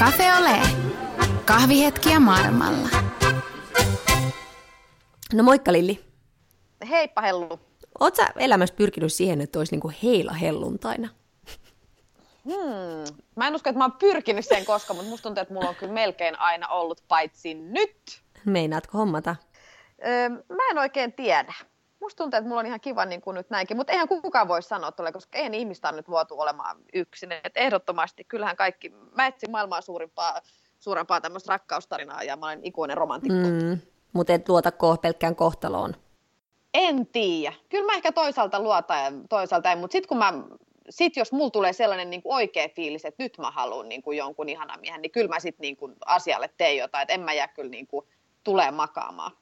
Cafe Ole. Kahvihetkiä maailmalla. No moikka Lilli. Heippa Hellu. Oletko sä elämässä pyrkinyt siihen, että olisi niinku heila helluntaina? Hmm. Mä en usko, että mä oon pyrkinyt siihen koskaan, mutta musta tuntuu, että mulla on kyllä melkein aina ollut, paitsi nyt. Meinaatko hommata? Öö, mä en oikein tiedä. Musta tuntuu, että mulla on ihan kiva niin kuin nyt näinkin, mutta eihän kukaan voi sanoa tuolle, koska eihän ihmistä on nyt luotu olemaan yksin. Et ehdottomasti, kyllähän kaikki, mä etsin maailmaa suurimpaa, suurempaa tämmöistä rakkaustarinaa ja mä olen ikuinen romantikko. Mm, mutta et luota ko- pelkkään kohtaloon. En tiedä. Kyllä mä ehkä toisaalta luotan ja toisaalta ei, mutta sitten kun mä sit jos mulla tulee sellainen niin kuin oikea fiilis, että nyt mä haluan niin kuin jonkun ihanan miehen, niin kyllä mä sitten niin kuin asialle teen jotain, että en mä jää kyllä niin kuin tulee makaamaan.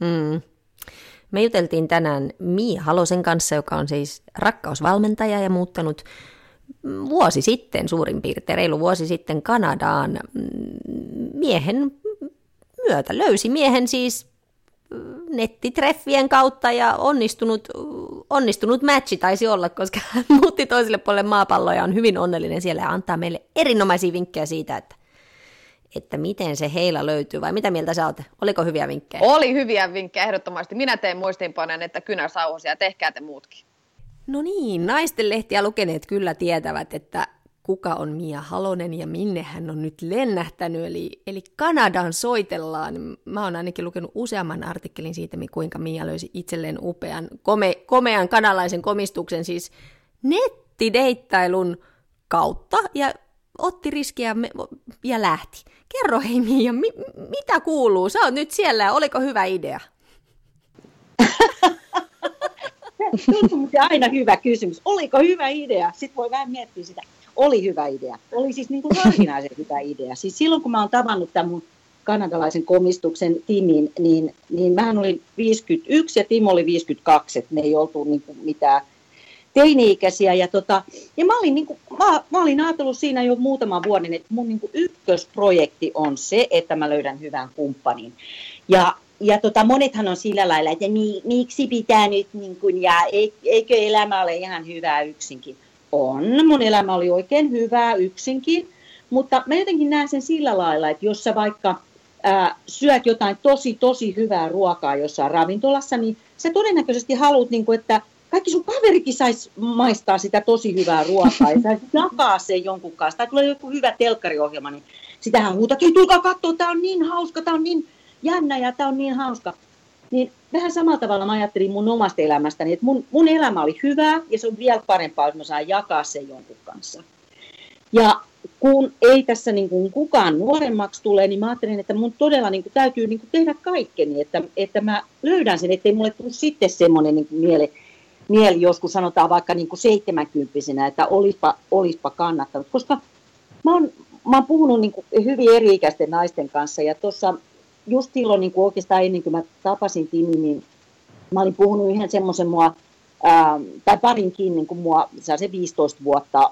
Mm. Me juteltiin tänään Mia Halosen kanssa, joka on siis rakkausvalmentaja ja muuttanut vuosi sitten, suurin piirtein reilu vuosi sitten Kanadaan miehen myötä. Löysi miehen siis nettitreffien kautta ja onnistunut, onnistunut matchi taisi olla, koska hän muutti toiselle puolelle maapalloa ja on hyvin onnellinen siellä ja antaa meille erinomaisia vinkkejä siitä, että, että miten se heila löytyy vai mitä mieltä sä oot? Oliko hyviä vinkkejä? Oli hyviä vinkkejä ehdottomasti. Minä tein muistiinpanojen, että kynä sauhosia, tehkää te muutkin. No niin, naisten lehtiä lukeneet kyllä tietävät, että kuka on Mia Halonen ja minne hän on nyt lennähtänyt. Eli, eli Kanadan soitellaan. Mä oon ainakin lukenut useamman artikkelin siitä, kuinka Mia löysi itselleen upean, kome, komean kanalaisen komistuksen, siis nettideittailun kautta ja otti riskiä ja lähti. Kerro hei Mia, mi, mitä kuuluu? Sä oot nyt siellä ja oliko hyvä idea? On aina hyvä kysymys. Oliko hyvä idea? Sitten voi vähän miettiä sitä oli hyvä idea. Oli siis niin kuin harvinaisen hyvä idea. Siis silloin kun mä oon tavannut tämän mun kanadalaisen komistuksen Timin, niin, niin mähän olin 51 ja Timo oli 52, että me ei oltu niin kuin mitään teini-ikäisiä. Ja, tota, ja mä, olin, niin kuin, mä, mä olin ajatellut siinä jo muutaman vuoden, että mun niin kuin ykkösprojekti on se, että mä löydän hyvän kumppanin. Ja, ja tota, monethan on sillä lailla, että mi, miksi pitää nyt, niin kuin, ja eikö elämä ole ihan hyvää yksinkin on. Mun elämä oli oikein hyvää yksinkin, mutta mä jotenkin näen sen sillä lailla, että jos sä vaikka ää, syöt jotain tosi, tosi hyvää ruokaa jossain ravintolassa, niin sä todennäköisesti haluat, niin kuin, että kaikki sun kaverikin saisi maistaa sitä tosi hyvää ruokaa ja sä jakaa sen jonkun kanssa. Tai tulee joku hyvä telkkariohjelma, niin sitähän huutat, että tulkaa katsoa, tämä on niin hauska, tämä on niin jännä ja tämä on niin hauska. Niin vähän samalla tavalla mä ajattelin mun omasta elämästäni, että mun, mun elämä oli hyvää ja se on vielä parempaa, jos mä saan jakaa sen jonkun kanssa. Ja kun ei tässä niin kuin kukaan nuoremmaksi tule, niin mä ajattelin, että mun todella niin kuin täytyy niin kuin tehdä kaikkeni, että, että mä löydän sen, ettei mulle tule sitten semmoinen niin kuin mieli, joskus sanotaan vaikka niin kuin seitsemänkymppisenä, että olispa, olispa kannattanut. Koska mä oon, mä oon puhunut niin kuin hyvin eri-ikäisten naisten kanssa ja tuossa just silloin niin kuin oikeastaan ennen kuin mä tapasin Timi, niin mä olin puhunut yhden semmoisen mua, ää, tai parinkin niin kuin mua, se 15 vuotta,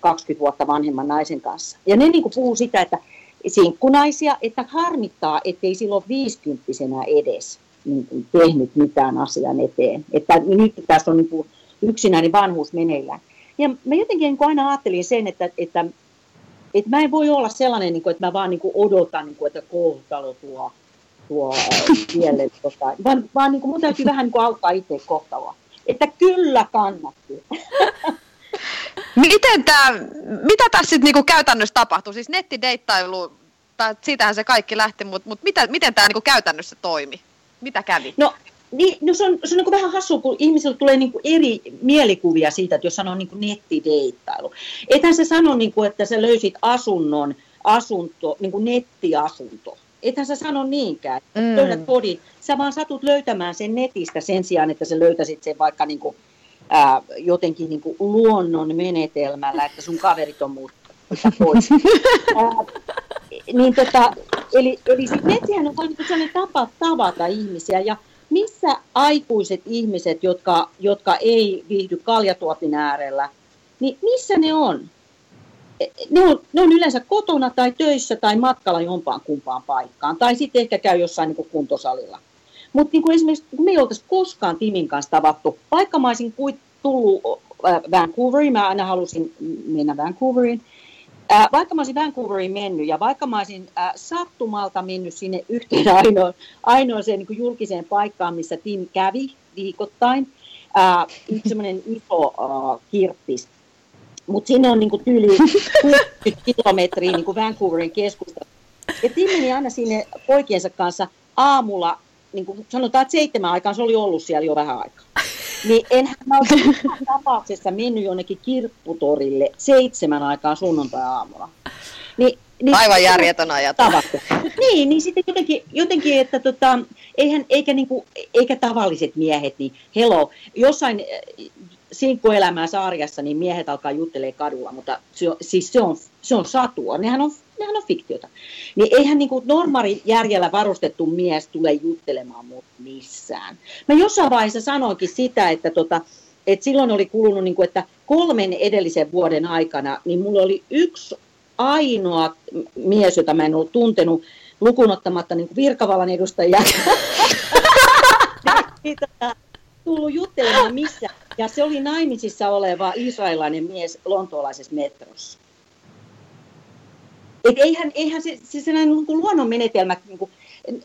20 vuotta vanhemman naisen kanssa. Ja ne niin kuin puhuu sitä, että sinkkunaisia, että harmittaa, ettei silloin viisikymppisenä edes niin kuin tehnyt mitään asian eteen. Että nyt tässä on niin kuin yksinäinen vanhuus meneillään. Ja mä jotenkin niin kuin aina ajattelin sen, että, että et mä en voi olla sellainen, niin kuin, että mä vaan niin kuin odotan, niin kuin, että kohtalo tuo, tuo tielle, tota, vaan, vaan niin kuin, mun täytyy vähän niin kuin auttaa itse kohtaloa. Että kyllä kannatti. Miten tää, mitä tässä sitten niinku käytännössä tapahtuu? Siis nettideittailu, tai siitähän se kaikki lähti, mutta mut mitä, miten tämä niinku käytännössä toimi? Mitä kävi? No niin, no se on, se on niin vähän hassu, kun ihmisillä tulee niin eri mielikuvia siitä, että jos sanoo niin nettideittailu. Ethän se sano, niin kuin, että sä löysit asunnon, asunto, niin kuin nettiasunto. Ethän sä sano niinkään, mm. löydät kodin. Sä vaan satut löytämään sen netistä sen sijaan, että sä löytäisit sen vaikka niin kuin, ää, jotenkin niin kuin luonnon menetelmällä, että sun kaverit on muuttunut pois. ää, niin tota, eli, eli sit nettihän on vain sellainen tapa tavata ihmisiä ja missä aikuiset ihmiset, jotka, jotka ei viihdy kaljatuopin äärellä, niin missä ne on? E, ne on, ne on yleensä kotona tai töissä tai matkalla jompaan kumpaan paikkaan. Tai sitten ehkä käy jossain niin kuntosalilla. Mutta niin esimerkiksi kun me ei oltaisi koskaan Timin kanssa tavattu, vaikka mä olisin tullut Vancouveriin, mä aina halusin mennä Vancouveriin, Vaikka mä olisin Vancouveriin mennyt ja vaikka mä olisin ää, sattumalta mennyt sinne yhteen ainoa, ainoaseen niin julkiseen paikkaan, missä Tim kävi viikoittain, yksi semmoinen iso ää, kirppis, mutta sinne on niin kuin tyyli 60 kilometriä niin kuin Vancouverin keskusta. Ja Tim meni aina sinne poikiensa kanssa aamulla, niin kuin sanotaan, että seitsemän aikaan se oli ollut siellä jo vähän aikaa. Niin enhän mä olisi tapauksessa mennyt jonnekin kirpputorille seitsemän aikaan sunnuntai-aamulla. Niin, niin, Aivan järjetön ajatus. Tavattu. Niin, niin sitten jotenkin, jotenkin että tota, eihän, eikä, niinku, eikä tavalliset miehet, niin hello, jossain sinkkuelämää sarjassa, niin miehet alkaa juttelee kadulla, mutta se on, siis se on, se on satua, nehän on, nehän on fiktiota. Niin eihän niin kuin normaali järjellä varustettu mies tule juttelemaan mut missään. Mä jossain vaiheessa sanoinkin sitä, että tota, et silloin oli kulunut, niin kuin, että kolmen edellisen vuoden aikana, niin mulla oli yksi ainoa mies, jota mä en ollut tuntenut, lukunottamatta niin virkavallan edustajia. tullut juttelemaan missä. Ja se oli naimisissa oleva israelilainen mies lontoolaisessa metrossa. Et eihän, eihän se, se sellainen niin luonnon menetelmät, niin kuin,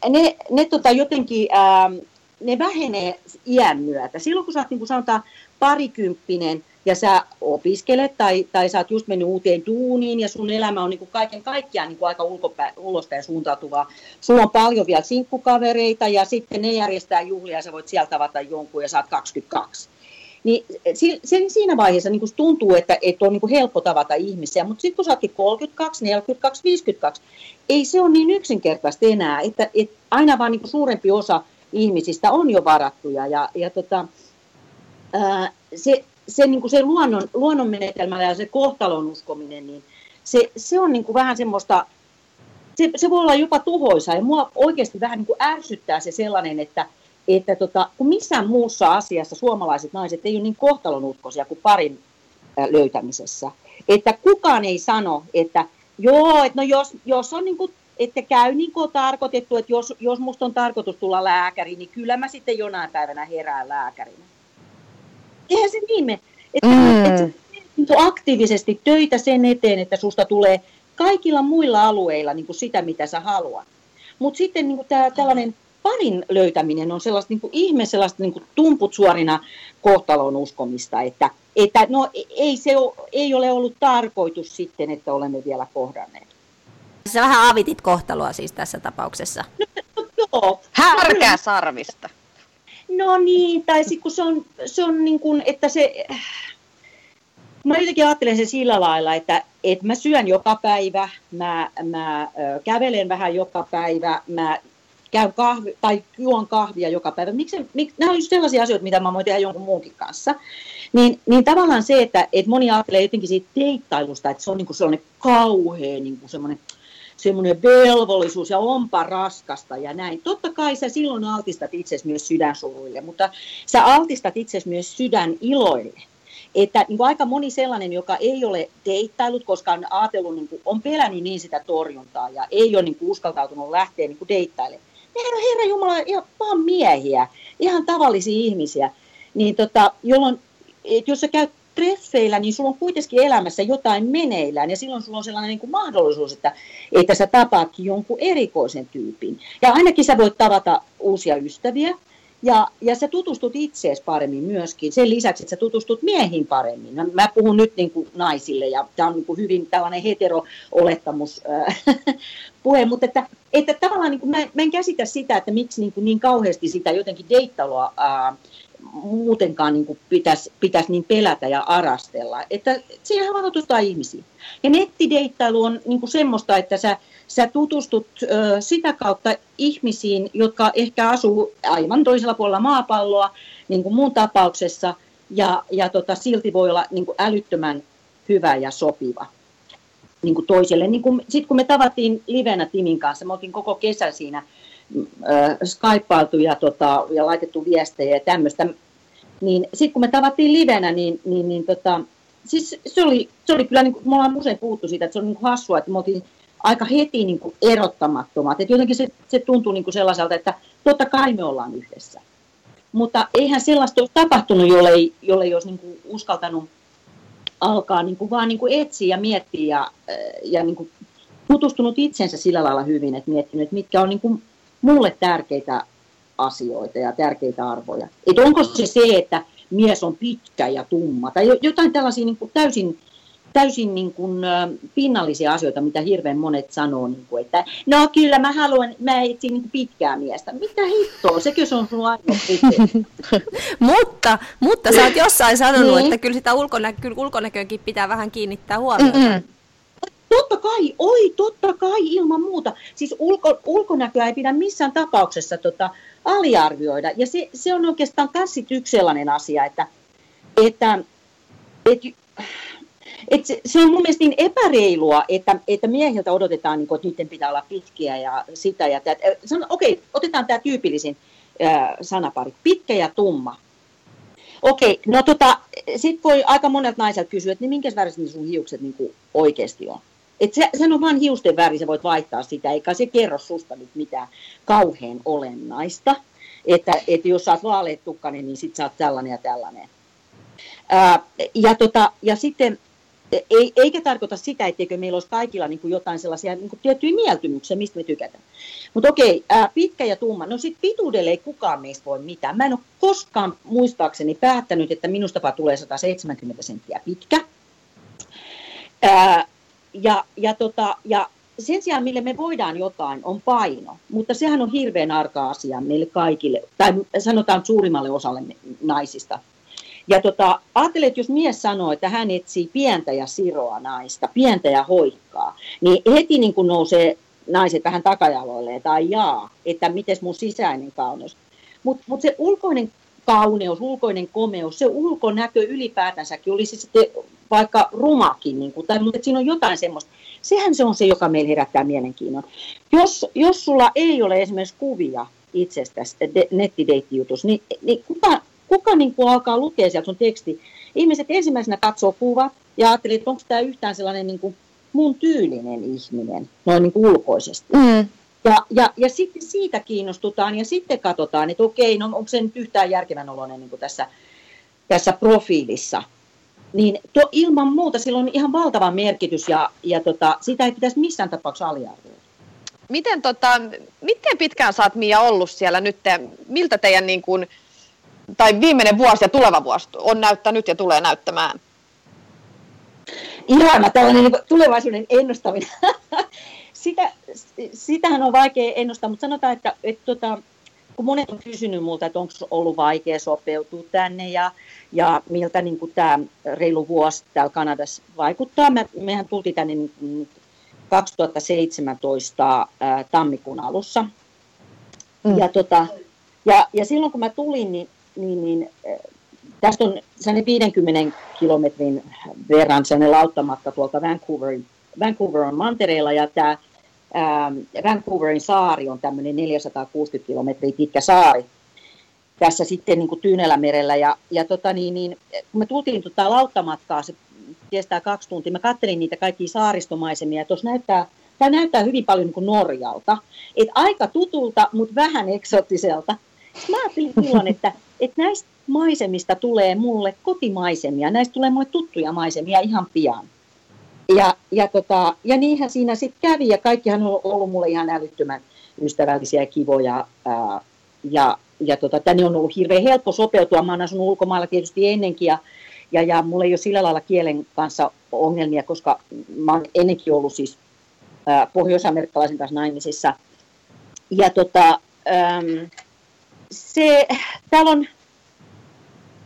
ne, ne tota jotenkin, ää, ne vähenee iän myötä. Silloin kun sä oot niin kuin sanotaan parikymppinen ja sä opiskelet tai, tai sä oot just mennyt uuteen duuniin ja sun elämä on niin kuin kaiken kaikkiaan niin kuin aika ulkopä, ulospäin suuntautuvaa. Sulla on paljon vielä sinkkukavereita ja sitten ne järjestää juhlia ja sä voit sieltä tavata jonkun ja sä oot 22. Niin sen, siinä vaiheessa niin tuntuu, että, että on niin helppo tavata ihmisiä, mutta sitten kun sä ootkin 32, 42, 52, ei se ole niin yksinkertaista enää, että, että aina vaan niin suurempi osa ihmisistä on jo varattuja. Ja, ja tota, ää, se, se, niin se luonnon, luonnon ja se kohtalon uskominen, niin se, se on niin kuin vähän semmoista, se, se voi olla jopa tuhoisa ja mua oikeasti vähän niin kuin ärsyttää se sellainen, että, että tota, kun missään muussa asiassa suomalaiset naiset ei ole niin kohtalonuskoisia kuin parin löytämisessä. Että kukaan ei sano, että joo, että no jos, jos on niin kuin, että käy niin kuin tarkoitettu, että jos, jos musta on tarkoitus tulla lääkäri, niin kyllä mä sitten jonain päivänä herään lääkärinä eihän se niin me. Että, mm. että aktiivisesti töitä sen eteen, että susta tulee kaikilla muilla alueilla niin kuin sitä, mitä sä haluat. Mutta sitten niin kuin tää, tällainen parin löytäminen on sellaista niin kuin ihme, sellaista niin kuin tumput suorina kohtalon uskomista, että, että no, ei, se ole, ei ole ollut tarkoitus sitten, että olemme vielä kohdanneet. Sä vähän avitit kohtaloa siis tässä tapauksessa. No, no, joo. Härkää sarvista. No niin, tai sitten kun se on, se on niin kuin, että se, mä jotenkin ajattelen sen sillä lailla, että, että mä syön joka päivä, mä, mä kävelen vähän joka päivä, mä käyn kahvi, tai juon kahvia joka päivä. Miksi, mik, nämä on just sellaisia asioita, mitä mä voin tehdä jonkun muunkin kanssa. Niin, niin tavallaan se, että, että moni ajattelee jotenkin siitä deittailusta, että se on niin kuin sellainen kauhea niin kuin semmoinen semmoinen velvollisuus ja onpa raskasta ja näin. Totta kai sä silloin altistat itsesi myös sydänsuruille, mutta sä altistat itsesi myös sydän iloille. Että niin aika moni sellainen, joka ei ole deittailut, koska on ajatellut, niin kuin, on pelännyt niin sitä torjuntaa ja ei ole niin kuin, uskaltautunut lähteä niin kuin deittailemaan. Nehän on Herra Jumala ihan vaan miehiä, ihan tavallisia ihmisiä. Niin tota, jolloin, että jos sä käyt treffeillä, niin sulla on kuitenkin elämässä jotain meneillään ja silloin sulla on sellainen niin kuin mahdollisuus, että, että sä tapaatkin jonkun erikoisen tyypin. Ja ainakin sä voit tavata uusia ystäviä ja, ja sä tutustut itseesi paremmin myöskin. Sen lisäksi, että sä tutustut miehiin paremmin. Mä, mä puhun nyt niin kuin naisille ja tämä on niin kuin hyvin tällainen hetero-olettamus äh, puhe, mutta että, että tavallaan niin kuin mä, mä en käsitä sitä, että miksi niin, kuin niin kauheasti sitä jotenkin deittaloa äh, muutenkaan niin kuin pitäisi, pitäisi niin pelätä ja arastella. Että siihen vaan tutustua ihmisiin. Ja nettideittailu on niin kuin semmoista, että sä, sä tutustut ö, sitä kautta ihmisiin, jotka ehkä asuu aivan toisella puolella maapalloa, niin kuin mun tapauksessa, ja, ja tota, silti voi olla niin kuin älyttömän hyvä ja sopiva niin kuin toiselle. Niin Sitten kun me tavattiin livenä Timin kanssa, me oltiin koko kesä siinä äh, skypailtu ja, tota, ja laitettu viestejä ja tämmöistä. Niin sitten kun me tavattiin livenä, niin, niin, niin tota, siis se oli, se oli kyllä, niin kuin, me ollaan usein puhuttu siitä, että se on niin hassua, että me oltiin aika heti niin kuin erottamattomat. Että jotenkin se, se tuntuu niin kuin sellaiselta, että totta kai me ollaan yhdessä. Mutta eihän sellaista ole tapahtunut, jolle ei, jolle ei olisi niin kuin uskaltanut alkaa niin kuin vaan niin kuin etsiä ja miettiä ja, ja niin kuin tutustunut itsensä sillä lailla hyvin, että miettinyt, että mitkä on niin kuin mulle tärkeitä asioita ja tärkeitä arvoja. Että onko se se, että mies on pitkä ja tumma tai jotain tällaisia niin kuin täysin täysin niin kuin, pinnallisia asioita, mitä hirveän monet sanoo, niin kuin, että no kyllä mä haluan, mä etsin niin pitkää miestä. Mitä hittoa, sekö se on sun mutta, mutta sä oot jossain sanonut, niin. että kyllä sitä ulkonä, kyllä ulkonäköönkin pitää vähän kiinnittää huomiota. Mm-mm. Totta kai, oi totta kai ilman muuta. Siis ulko, ulkonäköä ei pidä missään tapauksessa tota, aliarvioida. Ja se, se on oikeastaan myös yksi sellainen asia, että, että, että et se, se on mun mielestä niin epäreilua, että, että miehiltä odotetaan, niin kuin, että niiden pitää olla pitkiä ja sitä ja tätä. Okei, okay, otetaan tämä tyypillisin äh, sanapari, pitkä ja tumma. Okei, okay, no tota, sit voi aika monet naiset kysyä, että niin minkä väriset sun hiukset niin kuin oikeasti on. Et se, sen on vain hiusten väri, sä voit vaihtaa sitä, eikä se kerro susta nyt mitään kauhean olennaista. Että, että jos sä oot vaaleettukkainen, niin sit sä oot tällainen ja tällainen. Ää, ja, tota, ja sitten ei, eikä tarkoita sitä, etteikö meillä olisi kaikilla niin kuin jotain sellaisia niin kuin tiettyjä mieltymyksiä, mistä me tykätään. Mutta okei, ää, pitkä ja tumma. No sitten pituudelle ei kukaan meistä voi mitään. Mä en ole koskaan muistaakseni päättänyt, että minusta tulee 170 senttiä pitkä. Ää, ja, ja, tota, ja sen sijaan, mille me voidaan jotain, on paino. Mutta sehän on hirveän arka asia meille kaikille, tai sanotaan suurimmalle osalle naisista – ja tota, ajattelin, että jos mies sanoo, että hän etsii pientä ja siroa naista, pientä ja hoikkaa, niin heti niin kuin nousee naiset vähän takajaloilleen tai jaa, että miten mun sisäinen kauneus. Mutta mut se ulkoinen kauneus, ulkoinen komeus, se ulkonäkö ylipäätänsäkin, olisi sitten vaikka rumakin, niin kuin, tai, mutta siinä on jotain semmoista. Sehän se on se, joka meillä herättää mielenkiinnon. Jos, jos sulla ei ole esimerkiksi kuvia itsestäsi nettideittijutus, niin, niin kuka, kuka niin kuin alkaa lukea sieltä sun teksti? Ihmiset ensimmäisenä katsoo kuvat ja ajattelee, että onko tämä yhtään sellainen niin kuin mun tyylinen ihminen, noin niin kuin ulkoisesti. Mm. Ja, ja, ja sitten siitä kiinnostutaan ja sitten katsotaan, että okei, no onko se nyt yhtään järkevän oloinen niin kuin tässä, tässä profiilissa. Niin to, ilman muuta sillä on ihan valtava merkitys ja, ja tota, sitä ei pitäisi missään tapauksessa aliarvioida. Miten, tota, miten pitkään oot Mia ollut siellä nyt? Miltä teidän niin kuin, tai viimeinen vuosi ja tuleva vuosi on näyttänyt ja tulee näyttämään? Ihana tällainen niin tulevaisuuden ennustaminen. Sitä, sitähän on vaikea ennustaa, mutta sanotaan, että, että, tota, kun monet on kysynyt multa, että onko ollut vaikea sopeutua tänne ja, ja miltä niin kuin tämä reilu vuosi täällä Kanadassa vaikuttaa. Me, mehän tultiin tänne niin 2017 ää, tammikuun alussa. Mm. Ja, tota, ja, ja silloin kun mä tulin, niin niin, niin eh, tästä on sellainen 50 kilometrin verran sellainen lauttamatka tuolta Vancouverin. Vancouver on mantereella ja tämä ää, Vancouverin saari on tämmöinen 460 kilometriä pitkä saari tässä sitten niin kuin Tyynelämerellä. Ja, ja tota niin, niin, kun me tultiin tuota lauttamatkaa, se kestää kaksi tuntia, mä kattelin niitä kaikkia saaristomaisemia, tuossa näyttää, tämä näyttää hyvin paljon niin kuin Norjalta. Et aika tutulta, mutta vähän eksoottiselta. Mä ajattelin silloin, että että näistä maisemista tulee mulle kotimaisemia, näistä tulee mulle tuttuja maisemia ihan pian. Ja, ja, tota, ja niinhän siinä sitten kävi, ja kaikkihan on ollut mulle ihan älyttömän ystävällisiä ja kivoja. Ää, ja ja tota, tänne on ollut hirveän helppo sopeutua. Mä oon asunut ulkomailla tietysti ennenkin, ja, ja, ja mulla ei ole sillä lailla kielen kanssa ongelmia, koska mä oon ennenkin ollut siis ää, pohjois-amerikkalaisen kanssa naimisissa. Ja tota, äm, se, täällä on,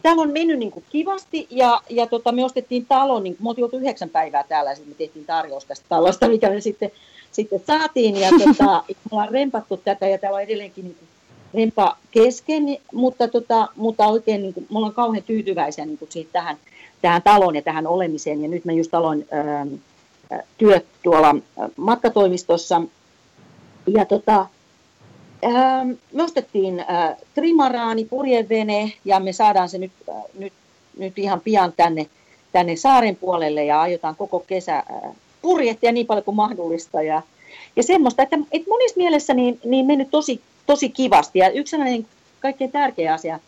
täällä on mennyt niin kuin kivasti ja, ja tota, me ostettiin talo, niin me oltiin yhdeksän päivää täällä ja sitten me tehtiin tarjous tästä talosta, mikä me sitten, sitten saatiin. Ja tota, me ollaan rempattu tätä ja täällä on edelleenkin niin kuin rempa kesken, mutta, tota, mutta oikein niin kuin, me ollaan kauhean tyytyväisiä niin kuin siitä tähän, tähän taloon ja tähän olemiseen. Ja nyt mä just aloin ää, työt tuolla matkatoimistossa. Ja tota, Ähm, me ostettiin äh, trimaraani, purjevene ja me saadaan se nyt, äh, nyt, nyt ihan pian tänne, tänne saaren puolelle ja aiotaan koko kesä äh, purjehtia niin paljon kuin mahdollista. Ja, ja semmoista, että, että monissa mielessä niin, niin mennyt tosi, tosi kivasti. Ja yksi sellainen kaikkein tärkeä asia,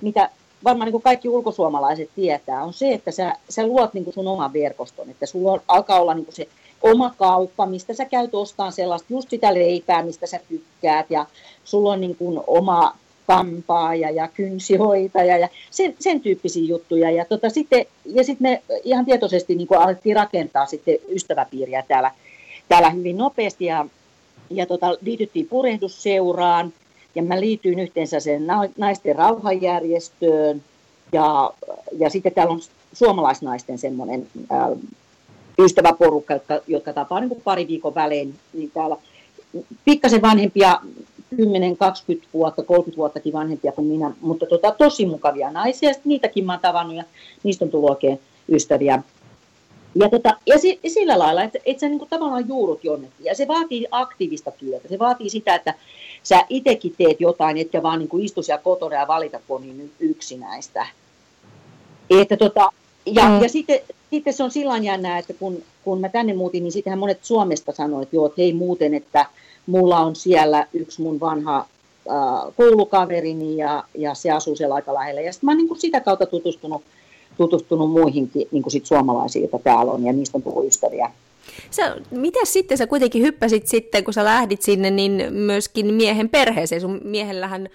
mitä varmaan niin kuin kaikki ulkosuomalaiset tietää, on se, että sä, sä luot niin kuin sun oman verkoston, että sulla on, alkaa olla niin kuin se oma kauppa, mistä sä käyt ostamaan sellaista, just sitä leipää, mistä sä tykkäät, ja sulla on niin kuin oma kampaaja ja kynsihoitaja ja sen, sen tyyppisiä juttuja. Ja, tota, sitten, ja sitten me ihan tietoisesti niin kuin alettiin rakentaa sitten ystäväpiiriä täällä, täällä hyvin nopeasti ja, ja tota, liityttiin purehdusseuraan ja mä liityin yhteensä sen naisten rauhanjärjestöön ja, ja sitten täällä on suomalaisnaisten semmoinen ää, ystäväporukka, jotka, jotka tapaa niin pari viikon välein, niin täällä pikkasen vanhempia 10, 20 vuotta, 30 vuottakin vanhempia kuin minä, mutta tota, tosi mukavia naisia. Sitten niitäkin mä oon tavannut ja niistä on tullut oikein ystäviä. Ja, tota, ja si, sillä lailla, että, että sä niin kuin tavallaan juurut jonnekin. Ja se vaatii aktiivista työtä. Se vaatii sitä, että sä itsekin teet jotain, etkä vaan niin kuin istu siellä kotona ja valita, kun on niin yksinäistä. Että tota, ja, mm. ja sitten, sitten se on sillä jännää, että kun, kun mä tänne muutin, niin sittenhän monet Suomesta sanoivat, että joo, että hei muuten, että mulla on siellä yksi mun vanha äh, koulukaverini ja, ja se asuu siellä aika lähellä. Ja sitten mä oon niin sitä kautta tutustunut, tutustunut muihinkin niin kuin sit suomalaisiin, joita täällä on, ja niistä on tullut ystäviä. Sä, miten sitten sä kuitenkin hyppäsit sitten, kun sä lähdit sinne, niin myöskin miehen perheeseen. Sun miehellähän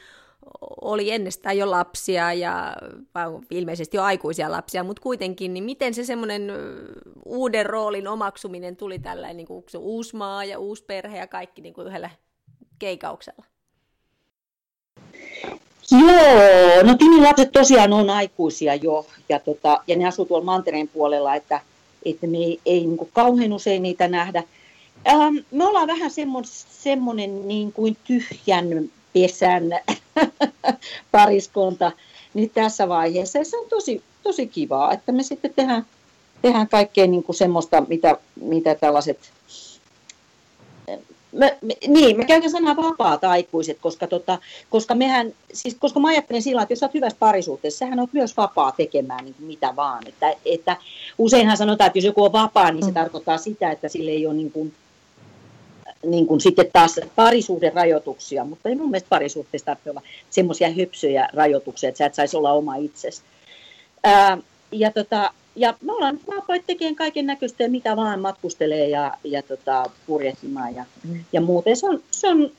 oli ennestään jo lapsia ja ilmeisesti jo aikuisia lapsia, mutta kuitenkin, niin miten se semmoinen uuden roolin omaksuminen tuli tällainen niin kuin se uusi maa ja uusi perhe ja kaikki niin kuin yhdellä keikauksella? Joo, no Timin lapset tosiaan on aikuisia jo ja, tota, ja ne asuu tuolla mantereen puolella, että, että me ei, ei niin kuin kauhean usein niitä nähdä. Ähm, me ollaan vähän semmoinen niin kuin tyhjän pesän pariskunta niin tässä vaiheessa. Ja se on tosi, tosi kivaa, että me sitten tehdään, tehdään kaikkea niin kuin semmoista, mitä, mitä tällaiset me, me, niin, me käytän sanaa vapaat aikuiset, koska, tota, koska, mehän, siis, koska mä ajattelen sillä että jos olet hyvässä parisuhteessa, sähän olet myös vapaa tekemään niin kuin mitä vaan. Että, että useinhan sanotaan, että jos joku on vapaa, niin se mm. tarkoittaa sitä, että sille ei ole niin kuin, niin kuin sitten taas parisuuden rajoituksia, mutta ei mun mielestä parisuhteessa tarvitse olla semmoisia hypsyjä rajoituksia, että sä et saisi olla oma itsesi. Ää, ja, tota, ja me ollaan vapaat tekemään kaiken näköistä ja mitä vaan matkustelee ja, ja tota, purjehtimaan ja, ja muuten. Se on, se on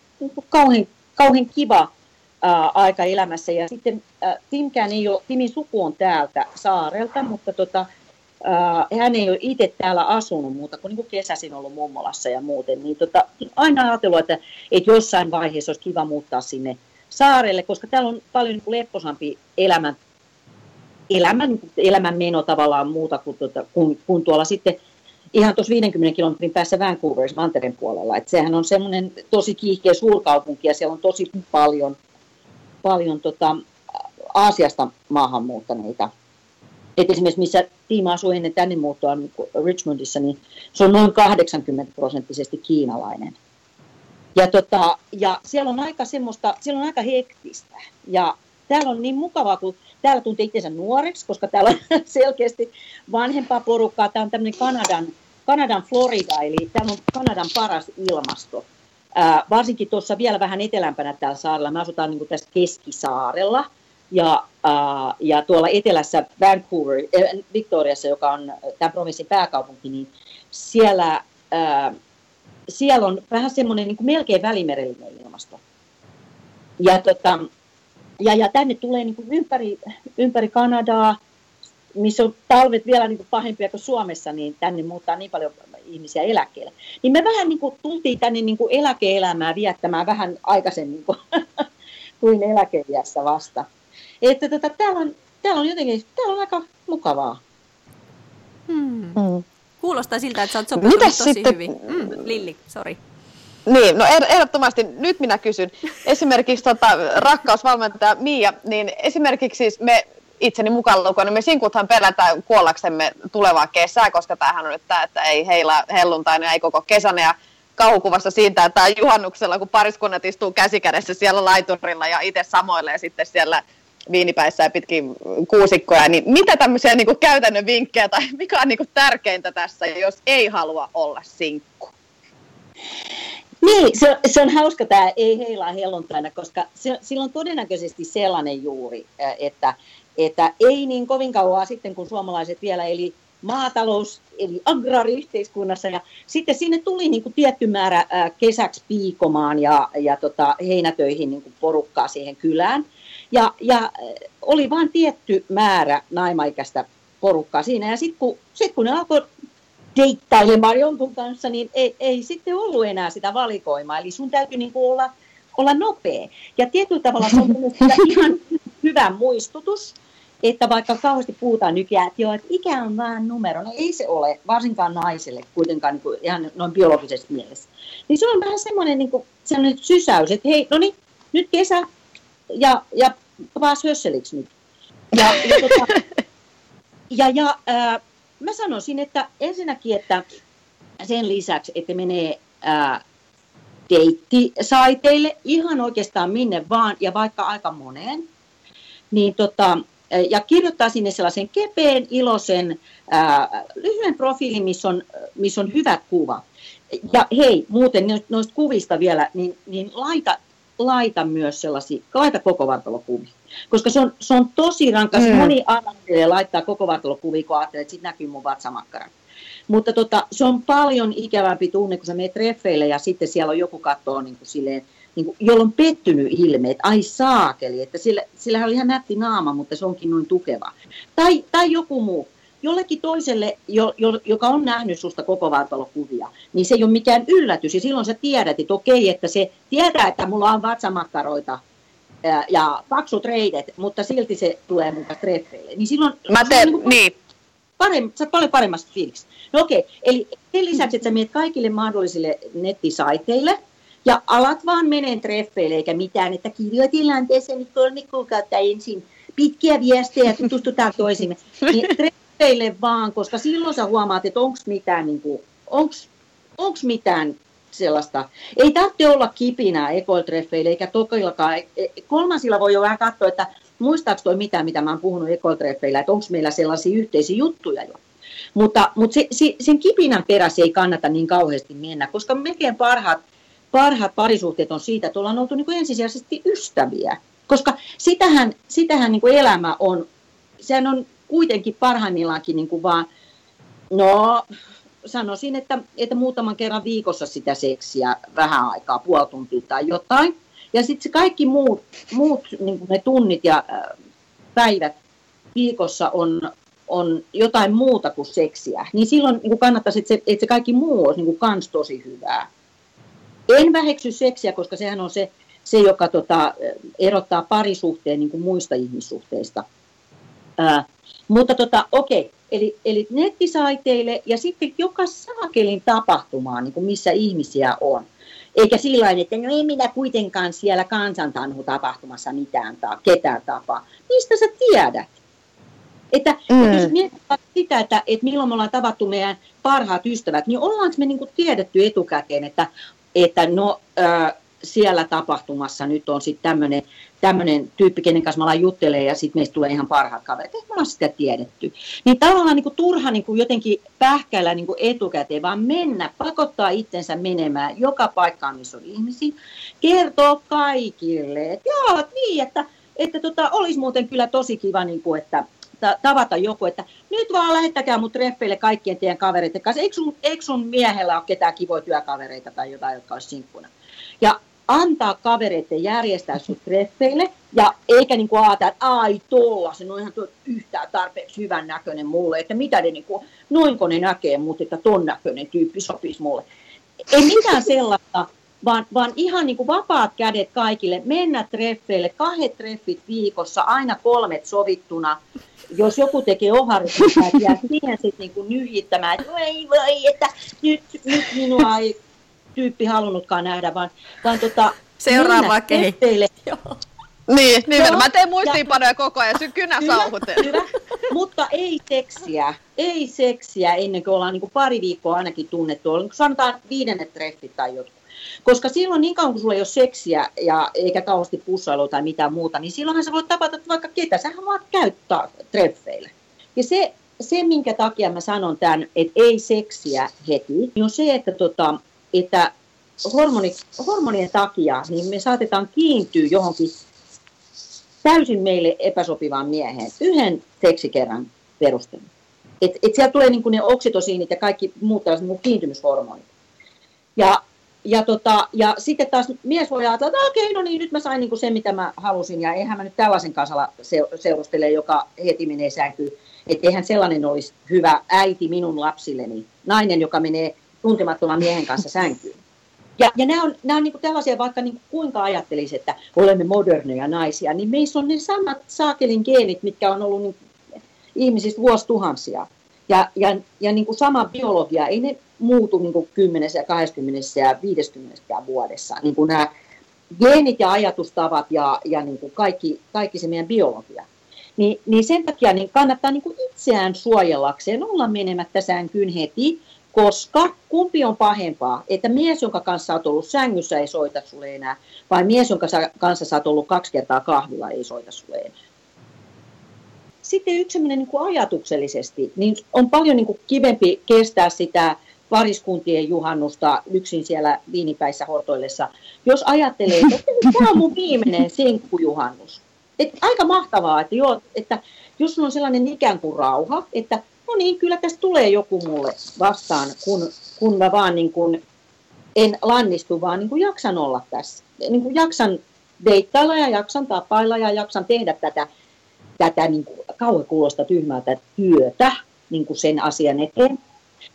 kauhean, kauhean kiva ää, aika elämässä. Ja sitten ää, Timkään ei ole, Timin suku on täältä saarelta, mutta tota, Hän ei ole itse täällä asunut muuta kuin, niin kuin kesäisin ollut mummolassa ja muuten, niin tota, aina ajatellut, että, että jossain vaiheessa olisi kiva muuttaa sinne saarelle, koska täällä on paljon niin lepposampi elämän, elämän, elämän meno tavallaan muuta kuin, tuota, kuin, kuin tuolla sitten ihan tuossa 50 kilometrin päässä Vancouverissa mantereen puolella. että sehän on semmoinen tosi kiihkeä suurkaupunki ja siellä on tosi paljon, paljon tota, Aasiasta maahanmuuttaneita et esimerkiksi missä tiima asuu ennen tänne muuttoa niin Richmondissa, niin se on noin 80 prosenttisesti kiinalainen. Ja, tota, ja siellä on aika semmoista, siellä on aika hektistä. Ja täällä on niin mukavaa, kun täällä tuntee itsensä nuoreksi, koska täällä on selkeästi vanhempaa porukkaa. Tämä on tämmöinen Kanadan, Kanadan Florida, eli täällä on Kanadan paras ilmasto. Ää, varsinkin tuossa vielä vähän etelämpänä täällä saarella. Me asutaan niin tässä keskisaarella – ja, äh, ja tuolla etelässä Vancouver, äh, Victoriassa, joka on tämän provinssin pääkaupunki, niin siellä, äh, siellä on vähän semmoinen niin kuin melkein välimerellinen ilmasto. Ja, tota, ja, ja tänne tulee niin kuin ympäri, ympäri Kanadaa, missä on talvet vielä niin kuin pahempia kuin Suomessa, niin tänne muuttaa niin paljon ihmisiä eläkkeelle. Niin me vähän niin kuin tultiin tänne niin kuin eläkeelämää viettämään vähän aikaisemmin kuin, kuin eläkeiässä vasta. Että tota, täällä, on, täällä on jotenkin, täällä on aika mukavaa. Hmm. Hmm. Kuulostaa siltä, että sä oot sopinut tosi sitten... hyvin. Mm, Lilli, sori. Niin, no ehdottomasti nyt minä kysyn. Esimerkiksi tota, rakkausvalmentaja Mia, niin esimerkiksi siis me itseni mukaan lukon, niin me sinkuthan pelätään kuollaksemme tulevaa kesää, koska tämähän on nyt tämä, että ei heillä helluntaina, ei koko kesänä. Ja kauhukuvassa siitä, että juhannuksella, kun pariskunnat istuu käsikädessä siellä laiturilla ja itse samoilee sitten siellä viinipäissä ja pitkin kuusikkoja, niin mitä tämmöisiä niin kuin käytännön vinkkejä tai mikä on niin kuin tärkeintä tässä, jos ei halua olla sinkku? Niin, se, se on hauska tämä ei heilaa helluntaina, koska se, sillä on todennäköisesti sellainen juuri, että, että ei niin kovin kauan sitten, kun suomalaiset vielä eli maatalous, eli agraariyhteiskunnassa, ja sitten sinne tuli niin kuin tietty määrä kesäksi piikomaan ja, ja tota, heinätöihin niin kuin porukkaa siihen kylään. Ja, ja oli vain tietty määrä naimaikäistä porukkaa siinä, ja sitten kun, sit kun ne alkoi deittailemaan jonkun kanssa, niin ei, ei sitten ollut enää sitä valikoimaa. Eli sun täytyy niin kuin olla, olla nopea. Ja tietyllä tavalla se on ihan hyvä muistutus, että vaikka kauheasti puhutaan nykyään, että joo, että ikä on vain numero, no ei se ole, varsinkaan naiselle kuitenkaan niin kuin ihan noin biologisessa mielessä. Niin se on vähän semmoinen, niin kuin, semmoinen sysäys, että hei, no niin, nyt kesä ja, ja pääs hösseliksi nyt. Ja, ja, tota, ja, ja ää, mä sanoisin, että ensinnäkin, että sen lisäksi, että menee ää, deittisaiteille ihan oikeastaan minne vaan ja vaikka aika moneen, niin tota, ja kirjoittaa sinne sellaisen kepeen, iloisen, ää, lyhyen profiilin, missä on, missä on hyvät kuva. Ja hei, muuten noista kuvista vielä, niin, niin laita, laita myös sellaisia, laita koko vartalokuvia. Koska se on, se on tosi rankas. Mm. Moni ajattelee laittaa koko vartalokuvia, kun ajattelee, että sitten näkyy mun vatsamakkara. Mutta tota, se on paljon ikävämpi tunne, kun sä menet treffeille ja sitten siellä on joku kattoo niin kuin silleen, niin kuin, jolla on pettynyt ilme, että ai saakeli, että sillä, sillä oli ihan nätti naama, mutta se onkin noin tukeva. Tai, tai joku muu. Jollekin toiselle, jo, jo, joka on nähnyt susta koko vartalokuvia, niin se ei ole mikään yllätys. Ja silloin sä tiedät, että okei, että se tietää, että mulla on vatsamakkaroita ja, paksut reidet, mutta silti se tulee mun treffeille. Niin silloin... Mä teen, niin. niin. Paremmin, sä oot paljon paremmasta fiiliksi. No okei, eli sen lisäksi, että sä menet kaikille mahdollisille nettisaiteille, ja alat vaan meneen treffeille eikä mitään, että kirjoitillaan tässä nyt kolme kuukautta ensin pitkiä viestejä, tutustutaan toisimme. Niin treffeille vaan, koska silloin sä huomaat, että onko mitään, niin onks, onks mitään sellaista. Ei tarvitse olla kipinää ekoiltreffeille, eikä tokillakaan. E, e, kolmansilla voi jo vähän katsoa, että muistaako toi mitään, mitä mä oon puhunut ekoiltreffeillä, että onko meillä sellaisia yhteisiä juttuja jo. Mutta, mutta se, se, sen kipinän perässä ei kannata niin kauheasti mennä, koska melkein parhaat parhaat parisuhteet on siitä, että ollaan oltu niin kuin ensisijaisesti ystäviä. Koska sitähän, sitähän niin kuin elämä on, sehän on kuitenkin parhaimmillaankin niin kuin vaan, no sanoisin, että, että muutaman kerran viikossa sitä seksiä vähän aikaa, puoli tuntia tai jotain. Ja sitten se kaikki muut, muut niin kuin ne tunnit ja päivät viikossa on, on jotain muuta kuin seksiä. Niin silloin niin kuin kannattaisi, että se, että se kaikki muu olisi niin kuin kans tosi hyvää. En väheksy seksiä, koska sehän on se, se joka tota, erottaa parisuhteen niin kuin muista ihmissuhteista. Ää, mutta tota, okei, eli, eli nettisaiteille ja sitten joka saakelin tapahtumaan, niin kuin missä ihmisiä on. Eikä sillä että no ei minä kuitenkaan siellä kansantanhu tapahtumassa mitään ta- ketään tapaa. Mistä sä tiedät? Että, mm. että jos mietitään sitä, että, että milloin me ollaan tavattu meidän parhaat ystävät, niin ollaanko me niin kuin tiedetty etukäteen, että että no äh, siellä tapahtumassa nyt on sitten tämmöinen tyyppi, kenen kanssa mä juttelemaan ja sitten meistä tulee ihan parhaat kaverit. Ei me ollaan sitä tiedetty. Niin tavallaan niin kuin turha niin kuin jotenkin pähkäillä niin kuin etukäteen, vaan mennä, pakottaa itsensä menemään joka paikkaan, missä on ihmisiä, kertoo kaikille, että joo, niin, että, että tota, olisi muuten kyllä tosi kiva, niin kuin, että ta- tavata joku, että nyt vaan lähettäkää mut treffeille kaikkien teidän kavereiden kanssa. Eikö sun, eikö sun miehellä ole ketään kivoja työkavereita tai jotain, jotka olisi sinkkuna? Ja antaa kavereiden järjestää sun treffeille, ja eikä niin kuin ajatella, että ai tuolla, se on ihan tuo yhtään tarpeeksi hyvän näköinen mulle, että mitä ne niin kuin, noinko ne näkee mut, että ton näköinen tyyppi sopisi mulle. Ei mitään sellaista, vaan, vaan ihan niin kuin vapaat kädet kaikille, mennä treffeille, kahdet treffit viikossa, aina kolmet sovittuna, jos joku tekee että jää siihen sitten niinku nyhittämään, että voi voi, että nyt, nyt minua ei tyyppi halunnutkaan nähdä, vaan, vaan tota, Seuraava kehitteille. Niin, niin no, mä teen muistiinpanoja ja, koko ajan, syy kynä hyvä, mutta ei seksiä, ei seksiä ennen kuin ollaan niin pari viikkoa ainakin tunnettu, niin sanotaan viidennet treffit tai jotkut. Koska silloin niin kauan kun sulla ei ole seksiä ja eikä kauheasti pussailua tai mitään muuta, niin silloinhan sä voit tapata vaikka ketä. Sähän vaan käyttää treffeille. Ja se, se, minkä takia mä sanon tämän, että ei seksiä heti, niin on se, että, tota, että hormoni, hormonien takia niin me saatetaan kiintyä johonkin täysin meille epäsopivaan mieheen yhden seksikerran perusteella. Et, et sieltä tulee niin ne oksitosiinit ja kaikki muut tällaiset niin kiintymyshormonit. Ja, ja, tota, ja sitten taas mies voi ajatella, että okei, no niin, nyt mä sain niin sen, mitä mä halusin, ja eihän mä nyt tällaisen kanssa seurustele, joka heti menee sänkyyn. Että eihän sellainen olisi hyvä äiti minun lapsilleni, nainen, joka menee tuntemattoman miehen kanssa sänkyyn. Ja, ja nämä on, nämä on niin tällaisia, vaikka niin kuinka ajattelisi, että olemme moderneja naisia, niin meissä on ne samat saakelin geenit, mitkä on ollut niin ihmisistä vuosituhansia. Ja, ja, ja niin kuin sama biologia, ei ne muutu niin kuin 10 ja 20 ja 50 vuodessa. Niin kuin nämä geenit ja ajatustavat ja, ja niin kuin kaikki, kaikki se meidän biologia. Niin, niin sen takia niin kannattaa niin kuin itseään suojellakseen olla menemättä sänkyyn heti, koska kumpi on pahempaa, että mies, jonka kanssa olet ollut sängyssä, ei soita sulle enää, vai mies, jonka kanssa oot ollut kaksi kertaa kahvilla, ei soita sulle enää. Sitten yksi niin kuin ajatuksellisesti, niin on paljon niin kuin kivempi kestää sitä pariskuntien juhannusta yksin siellä viinipäissä hortoillessa, jos ajattelee, että tämä on mun viimeinen sinkkujuhannus. Et aika mahtavaa, että, joo, että jos on sellainen ikään kuin rauha, että niin, kyllä tästä tulee joku mulle vastaan, kun, kun mä vaan niin kuin en lannistu, vaan niin kuin jaksan olla tässä. Niin kuin jaksan deittailla ja jaksan tapailla ja jaksan tehdä tätä, tätä niin kuin kauan kuulosta tyhmältä työtä niin kuin sen asian eteen.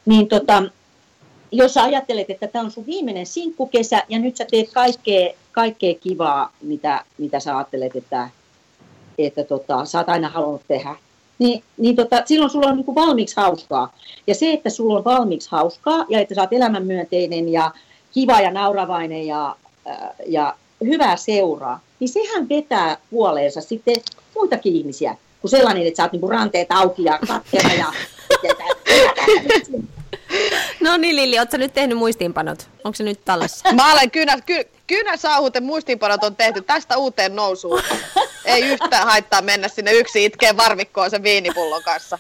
Niin tota, jos sä ajattelet, että tämä on sun viimeinen sinkkukesä ja nyt sä teet kaikkea, kaikkea kivaa, mitä, mitä sä ajattelet, että, että tota, sä oot aina halunnut tehdä, niin, niin tota, silloin sulla on niin kuin valmiiksi hauskaa. Ja se, että sulla on valmiiksi hauskaa ja että sä oot elämänmyönteinen ja kiva ja nauravainen ja, ja hyvää seuraa, niin sehän vetää puoleensa sitten muitakin ihmisiä kuin sellainen, että sä oot niin kuin ranteet auki ja katkera ja No niin Lilli, ootko nyt tehnyt muistiinpanot? Onko se nyt tallessa? Mä olen kynä, ky, kynäsauhuten muistiinpanot on tehty tästä uuteen nousuun. Ei yhtään haittaa mennä sinne yksi itkeen varvikkoon sen viinipullon kanssa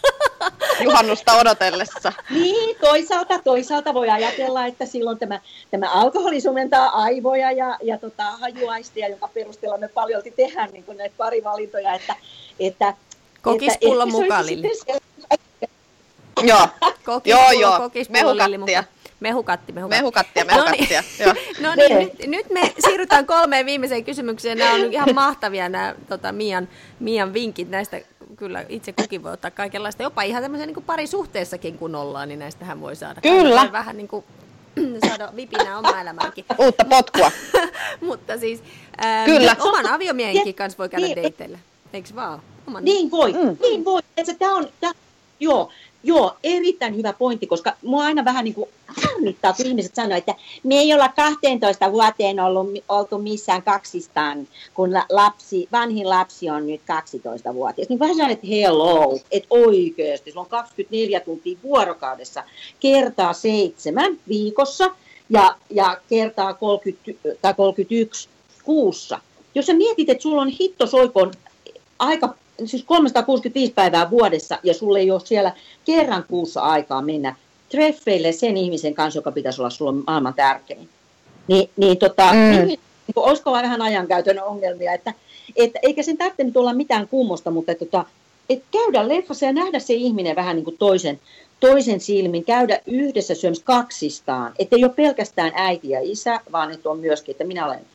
juhannusta odotellessa. Niin, toisaalta, toisaalta voi ajatella, että silloin tämä, tämä alkoholi sumentaa aivoja ja, ja tota, hajuaistia, jonka perusteella me paljon tehdään niin näitä parivalintoja, että, että Kokispullon mukaan, Lilli. Joo, joo, joo. mehukattia. Mehukatti, mehukatti. Mehukattia, mehukattia. No niin, no niin nyt, nyt, me siirrytään kolmeen viimeiseen kysymykseen. Nämä on ihan mahtavia nämä tota, Mian, Mian vinkit. Näistä kyllä itse kukin voi ottaa kaikenlaista. Jopa ihan tämmöisen niin parisuhteessakin kun ollaan, niin näistähän voi saada. Kyllä. Voi vähän niin kuin saada vipinää omaa elämäänkin. Uutta potkua. Mutta siis ähm, Kyllä. oman aviomiehenkin kanssa voi käydä niin, deitteillä. Eikö vaan? Oman... Niin voi, mm. niin voi. Tämä on, tämä, joo, Joo, erittäin hyvä pointti, koska mua aina vähän niin kuin harmittaa, kun ihmiset sanoo, että me ei olla 12 vuoteen ollut, oltu missään kaksistaan, kun lapsi, vanhin lapsi on nyt 12-vuotias. Niin vähän sanoin, että hello, että oikeasti, se on 24 tuntia vuorokaudessa, kertaa seitsemän viikossa ja, ja kertaa 30, tai 31 kuussa. Jos sä mietit, että sulla on hittosoikon aika siis 365 päivää vuodessa ja sulle ei ole siellä kerran kuussa aikaa mennä treffeille sen ihmisen kanssa, joka pitäisi olla sulla maailman tärkein. Ni, niin tota, mm. niin, niin, olisiko vähän ajankäytön ongelmia, että, että eikä sen tarvitse nyt olla mitään kummosta, mutta että, tota, että käydä leffassa ja nähdä se ihminen vähän niin kuin toisen, toisen silmin, käydä yhdessä syömässä kaksistaan, että ei ole pelkästään äiti ja isä, vaan että on myöskin, että minä olen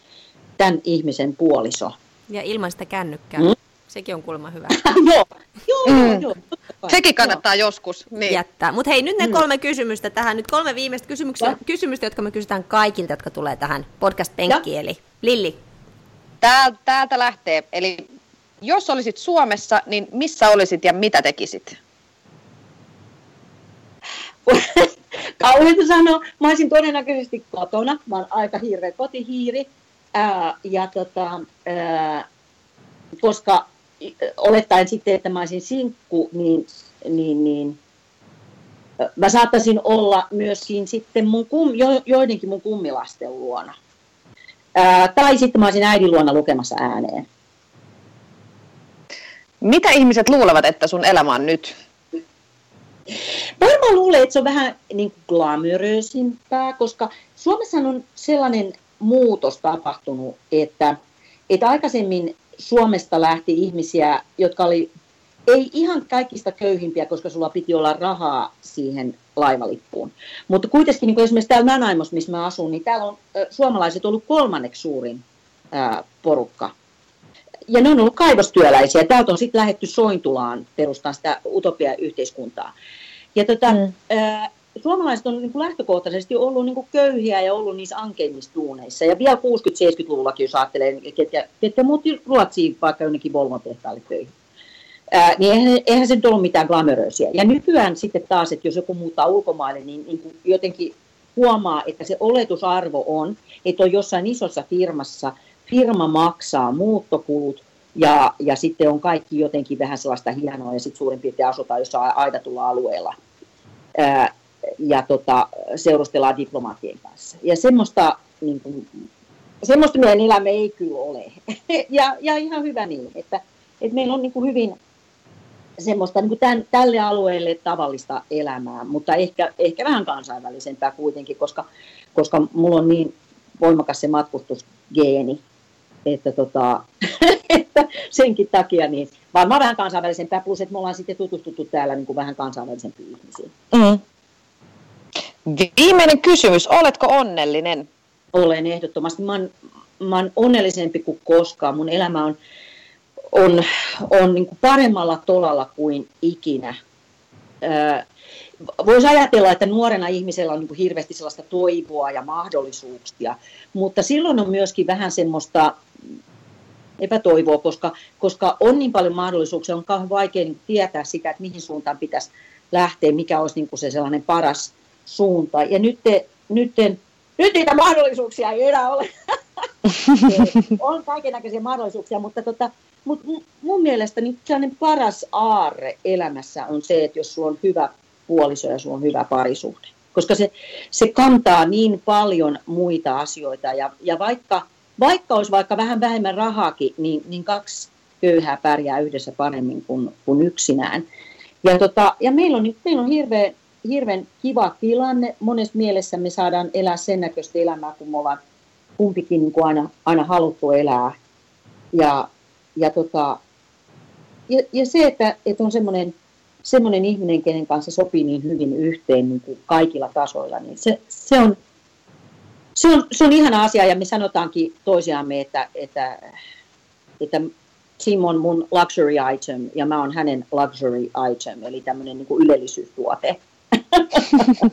tämän ihmisen puoliso. Ja ilman sitä kännykkää. Mm. Sekin on kuulemma hyvä. joo, joo, mm. joo. Sekin kannattaa joo. joskus niin. jättää. Mutta hei, nyt ne mm. kolme kysymystä tähän. Nyt kolme viimeistä kysymystä, kysymystä, jotka me kysytään kaikilta, jotka tulee tähän podcast-penkkiin. Eli Lilli. Täältä, täältä lähtee. Eli jos olisit Suomessa, niin missä olisit ja mitä tekisit? Kauheita sanoa. Mä olisin todennäköisesti kotona. Mä oon aika hirveä kotihiiri. Ää, ja tota, ää, koska olettaen sitten, että mä olisin sinkku, niin, niin, niin mä saattaisin olla myöskin sitten mun kum, jo, joidenkin mun kummilasten luona. Ää, tai sitten mä olisin äidin luona lukemassa ääneen. Mitä ihmiset luulevat, että sun elämä on nyt? Varmaan luulen, että se on vähän niin kuin glamoröisimpää, koska Suomessa on sellainen muutos tapahtunut, että, että aikaisemmin Suomesta lähti ihmisiä, jotka oli ei ihan kaikista köyhimpiä, koska sulla piti olla rahaa siihen laivalippuun. Mutta kuitenkin niin esimerkiksi täällä Nanaimos, missä mä asun, niin täällä on ä, suomalaiset ollut kolmanneksi suurin ä, porukka. Ja ne on ollut kaivostyöläisiä. Täältä on sitten lähetty Sointulaan perustaa sitä utopia-yhteiskuntaa. Ja tota, mm. ä, suomalaiset on niin kuin lähtökohtaisesti ollut niin kuin köyhiä ja ollut niissä ankeimmissa duuneissa. Ja vielä 60-70-luvullakin, jos ajattelee, ketkä, ketkä muutti Ruotsiin vaikka jonnekin Volvon tehtaalle töihin. Ää, niin eihän, eihän se nyt ollut mitään glamoröisiä. Ja nykyään sitten taas, että jos joku muuttaa ulkomaille, niin, niin kuin jotenkin huomaa, että se oletusarvo on, että on jossain isossa firmassa, firma maksaa muuttokulut, ja, ja sitten on kaikki jotenkin vähän sellaista hienoa, ja sitten suurin piirtein asutaan jossain aidatulla alueella. Ää, tota, seurustellaan diplomaattien kanssa. Ja semmoista, niin kuin, semmoista meidän elämä ei kyllä ole. ja, ja ihan hyvä niin, että, että meillä on niin kuin hyvin semmoista niin kuin tämän, tälle alueelle tavallista elämää, mutta ehkä, ehkä vähän kansainvälisempää kuitenkin, koska, koska mulla on niin voimakas se matkustusgeeni, että, tota, että senkin takia niin varmaan vähän kansainvälisempää, plus että me ollaan sitten tutustuttu täällä niin kuin vähän kansainvälisempiin ihmisiin. Mm. Viimeinen kysymys, oletko onnellinen? Olen ehdottomasti. Mä oon, mä oon onnellisempi kuin koskaan. Mun elämä on, on, on niin kuin paremmalla tolalla kuin ikinä. Voisi ajatella, että nuorena ihmisellä on niin kuin hirveästi sellaista toivoa ja mahdollisuuksia, mutta silloin on myöskin vähän semmoista epätoivoa, koska, koska on niin paljon mahdollisuuksia, on kauhean vaikea niin tietää sitä, että mihin suuntaan pitäisi lähteä, mikä olisi niin kuin se sellainen paras suunta. Ja nyt, te, nyt, te, nyt niitä mahdollisuuksia ei enää ole. on kaikenlaisia mahdollisuuksia, mutta tota, mut mun mielestä niin sellainen paras aarre elämässä on se, että jos sulla on hyvä puoliso ja sulla on hyvä parisuhde. Koska se, se kantaa niin paljon muita asioita ja, ja vaikka, vaikka olisi vaikka vähän vähemmän rahaakin, niin, niin kaksi köyhää pärjää yhdessä paremmin kuin, kuin yksinään. Ja, tota, ja meillä on, meillä on hirveän hirveän kiva tilanne. Monessa mielessä me saadaan elää sen näköistä elämää, kun me ollaan kumpikin niin kuin aina, aina haluttu elää. Ja, ja, tota, ja, ja se, että, että on semmoinen semmoinen ihminen, kenen kanssa sopii niin hyvin yhteen niin kuin kaikilla tasoilla, niin se, se, on, se, on, se on ihana asia ja me sanotaankin toisiamme, että, että, että Tim on mun luxury item ja mä oon hänen luxury item, eli tämmöinen niin ylellisyystuote.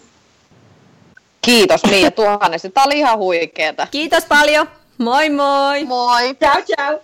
Kiitos Mia tuhannesti. Tämä oli ihan huikeeta. Kiitos paljon. Moi moi. Moi. Ciao ciao.